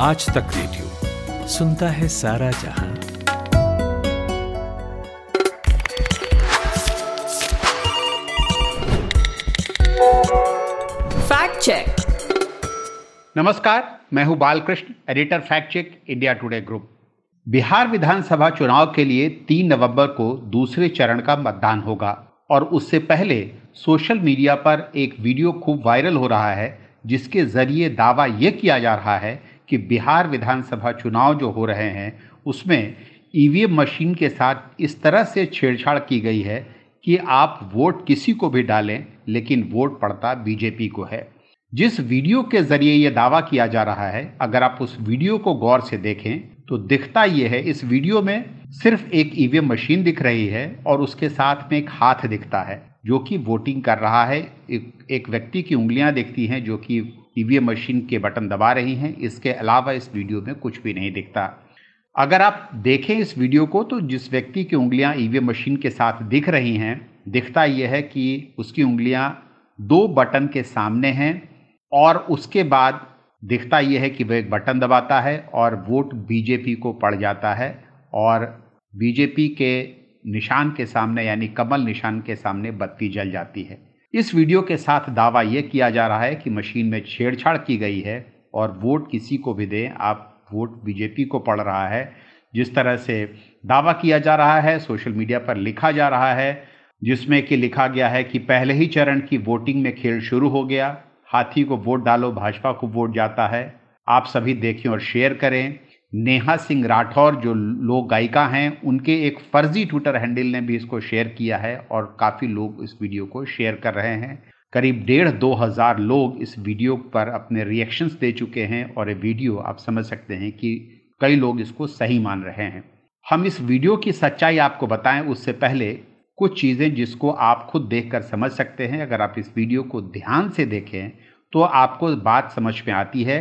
आज तक रेडियो सुनता है सारा जहाँ। फैक्ट चेक नमस्कार मैं हूँ Balakrishna editor fact check India Today group Bihar विधानसभा चुनाव के लिए 3 नवंबर को दूसरे चरण का मतदान होगा और उससे पहले सोशल मीडिया पर एक वीडियो खूब वायरल हो रहा है जिसके ज़रिए दावा यह किया जा रहा है कि बिहार विधानसभा चुनाव जो हो रहे हैं उसमें ईवीएम मशीन के साथ इस तरह से छेड़छाड़ की गई है कि आप वोट किसी को भी डालें लेकिन वोट पड़ता बीजेपी को है। जिस वीडियो के ज़रिए यह दावा किया जा रहा है अगर आप उस वीडियो को गौर से देखें तो दिखता यह है इस वीडियो में सिर्फ़ एक ईवीएम मशीन दिख रही है और उसके साथ में एक हाथ दिखता है जो कि वोटिंग कर रहा है। एक, एक व्यक्ति की उंगलियाँ दिखती हैं जो कि ईवीएम मशीन के बटन दबा रही हैं। इसके अलावा इस वीडियो में कुछ भी नहीं दिखता। अगर आप देखें इस वीडियो को तो जिस व्यक्ति की उंगलियाँ ईवीएम मशीन के साथ दिख रही हैं, दिखता यह है कि उसकी उंगलियाँ दो बटन के सामने हैं और उसके बाद दिखता यह है कि वह एक बटन दबाता है और वोट बीजेपी को पड़ जाता है और बीजेपी के निशान के सामने, यानी कमल निशान के सामने बत्ती जल जाती है। इस वीडियो के साथ दावा यह किया जा रहा है कि मशीन में छेड़छाड़ की गई है और वोट किसी को भी दें। आप वोट बीजेपी को पड़ रहा है। जिस तरह से दावा किया जा रहा है, सोशल मीडिया पर लिखा जा रहा है, जिसमें कि लिखा गया है कि पहले ही चरण की वोटिंग में खेल शुरू हो गया। हाथी को वोट डालो, भाजपा को वोट जाता है। आप सभी देखें और शेयर करें। नेहा सिंह राठौर, जो लोक गायिका हैं, उनके एक फर्जी ट्विटर हैंडल ने भी इसको शेयर किया है और काफ़ी लोग इस वीडियो को शेयर कर रहे हैं। करीब डेढ़ दो हज़ार लोग इस वीडियो पर अपने रिएक्शंस दे चुके हैं और ये वीडियो आप समझ सकते हैं कि कई लोग इसको सही मान रहे हैं। हम इस वीडियो की सच्चाई आपको बताएँ, उससे पहले कुछ चीज़ें जिसको आप खुद देखकर समझ सकते हैं। अगर आप इस वीडियो को ध्यान से देखें तो आपको बात समझ में आती है।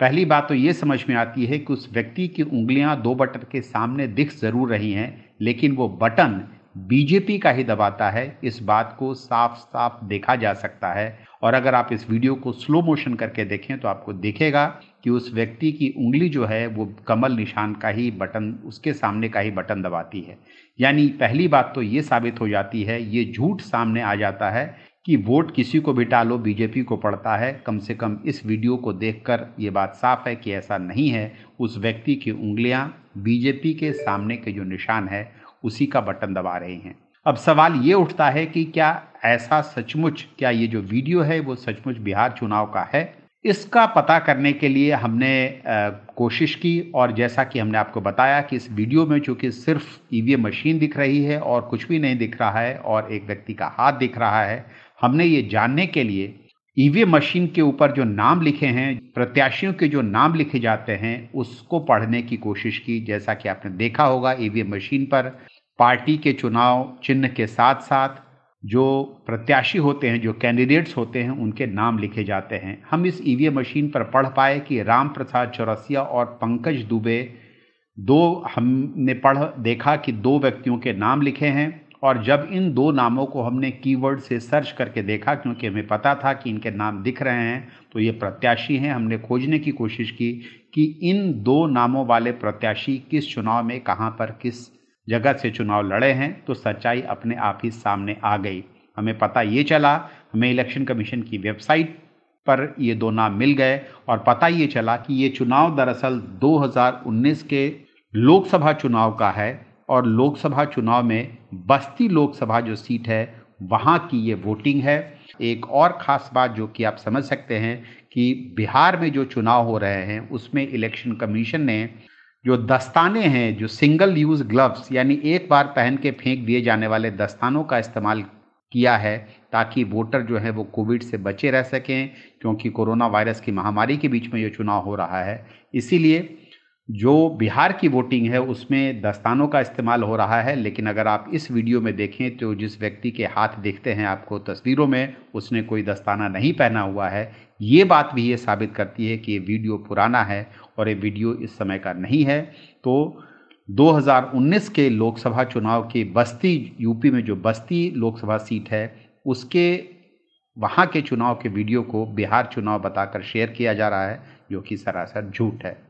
पहली बात तो ये समझ में आती है कि उस व्यक्ति की उंगलियाँ दो बटन के सामने दिख ज़रूर रही हैं, लेकिन वो बटन बीजेपी का ही दबाता है। इस बात को साफ़ साफ़ देखा जा सकता है। और अगर आप इस वीडियो को स्लो मोशन करके देखें तो आपको दिखेगा कि उस व्यक्ति की उंगली जो है वो कमल निशान का ही बटन, उसके सामने का ही बटन दबाती है। यानी पहली बात तो ये साबित हो जाती है, ये झूठ सामने आ जाता है कि वोट किसी को भी डालो बीजेपी को पड़ता है। कम से कम इस वीडियो को देखकर ये बात साफ़ है कि ऐसा नहीं है। उस व्यक्ति की उंगलियाँ बीजेपी के सामने के जो निशान है उसी का बटन दबा रहे हैं। अब सवाल ये उठता है कि क्या ऐसा सचमुच क्या ये जो वीडियो है वो सचमुच बिहार चुनाव का है? इसका पता करने के लिए हमने आ, कोशिश की और जैसा कि हमने आपको बताया कि इस वीडियो में चूँकि सिर्फ़ ईवीएम मशीन दिख रही है और कुछ भी नहीं दिख रहा है और एक व्यक्ति का हाथ दिख रहा है हमने ये जानने के लिए ईवीएम मशीन के ऊपर जो नाम लिखे हैं, प्रत्याशियों के जो नाम लिखे जाते हैं, उसको पढ़ने की कोशिश की। जैसा कि आपने देखा होगा ईवीएम मशीन पर पार्टी के चुनाव चिन्ह के साथ साथ जो प्रत्याशी होते हैं, जो कैंडिडेट्स होते हैं, उनके नाम लिखे जाते हैं। हम इस ईवीएम मशीन पर पढ़ पाए कि राम प्रसाद चौरसिया और पंकज दुबे दो, हमने पढ़, देखा कि दो व्यक्तियों के नाम लिखे हैं। और जब इन दो नामों को हमने कीवर्ड से सर्च करके देखा, क्योंकि हमें पता था कि इनके नाम दिख रहे हैं तो ये प्रत्याशी हैं। हमने खोजने की कोशिश की कि इन दो नामों वाले प्रत्याशी किस चुनाव में, कहाँ पर, किस जगह से चुनाव लड़े हैं तो सच्चाई अपने आप ही सामने आ गई। हमें पता ये चला, हमें इलेक्शन कमीशन की वेबसाइट पर ये दो नाम मिल गए और पता ये चला कि ये चुनाव दरअसल 2019 के लोकसभा चुनाव का है। और लोकसभा चुनाव में बस्ती लोकसभा जो सीट है, वहाँ की ये वोटिंग है। एक और ख़ास बात जो कि आप समझ सकते हैं कि बिहार में जो चुनाव हो रहे हैं, उसमें इलेक्शन कमीशन ने जो दस्ताने हैं, जो सिंगल यूज़ ग्लव्स, यानी एक बार पहन के फेंक दिए जाने वाले दस्तानों का इस्तेमाल किया है ताकि वोटर जो है वो कोविड से बचे रह सकें, क्योंकि कोरोना वायरस की महामारी के बीच में ये चुनाव हो रहा है। इसीलिए जो बिहार की वोटिंग है, उसमें दस्तानों का इस्तेमाल हो रहा है, लेकिन अगर आप इस वीडियो में देखें तो जिस व्यक्ति के हाथ देखते हैं आपको तस्वीरों में, उसने कोई दस्ताना नहीं पहना हुआ है। ये बात भी ये साबित करती है कि ये वीडियो पुराना है और ये वीडियो इस समय का नहीं है। तो 2019 के लोकसभा चुनाव के बस्ती, यूपी में जो बस्ती लोकसभा सीट है, उसके वहाँ के चुनाव के वीडियो को बिहार चुनाव बताकर शेयर किया जा रहा है, जो कि सरासर झूठ है।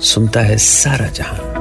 सुनता है सारा जहाँ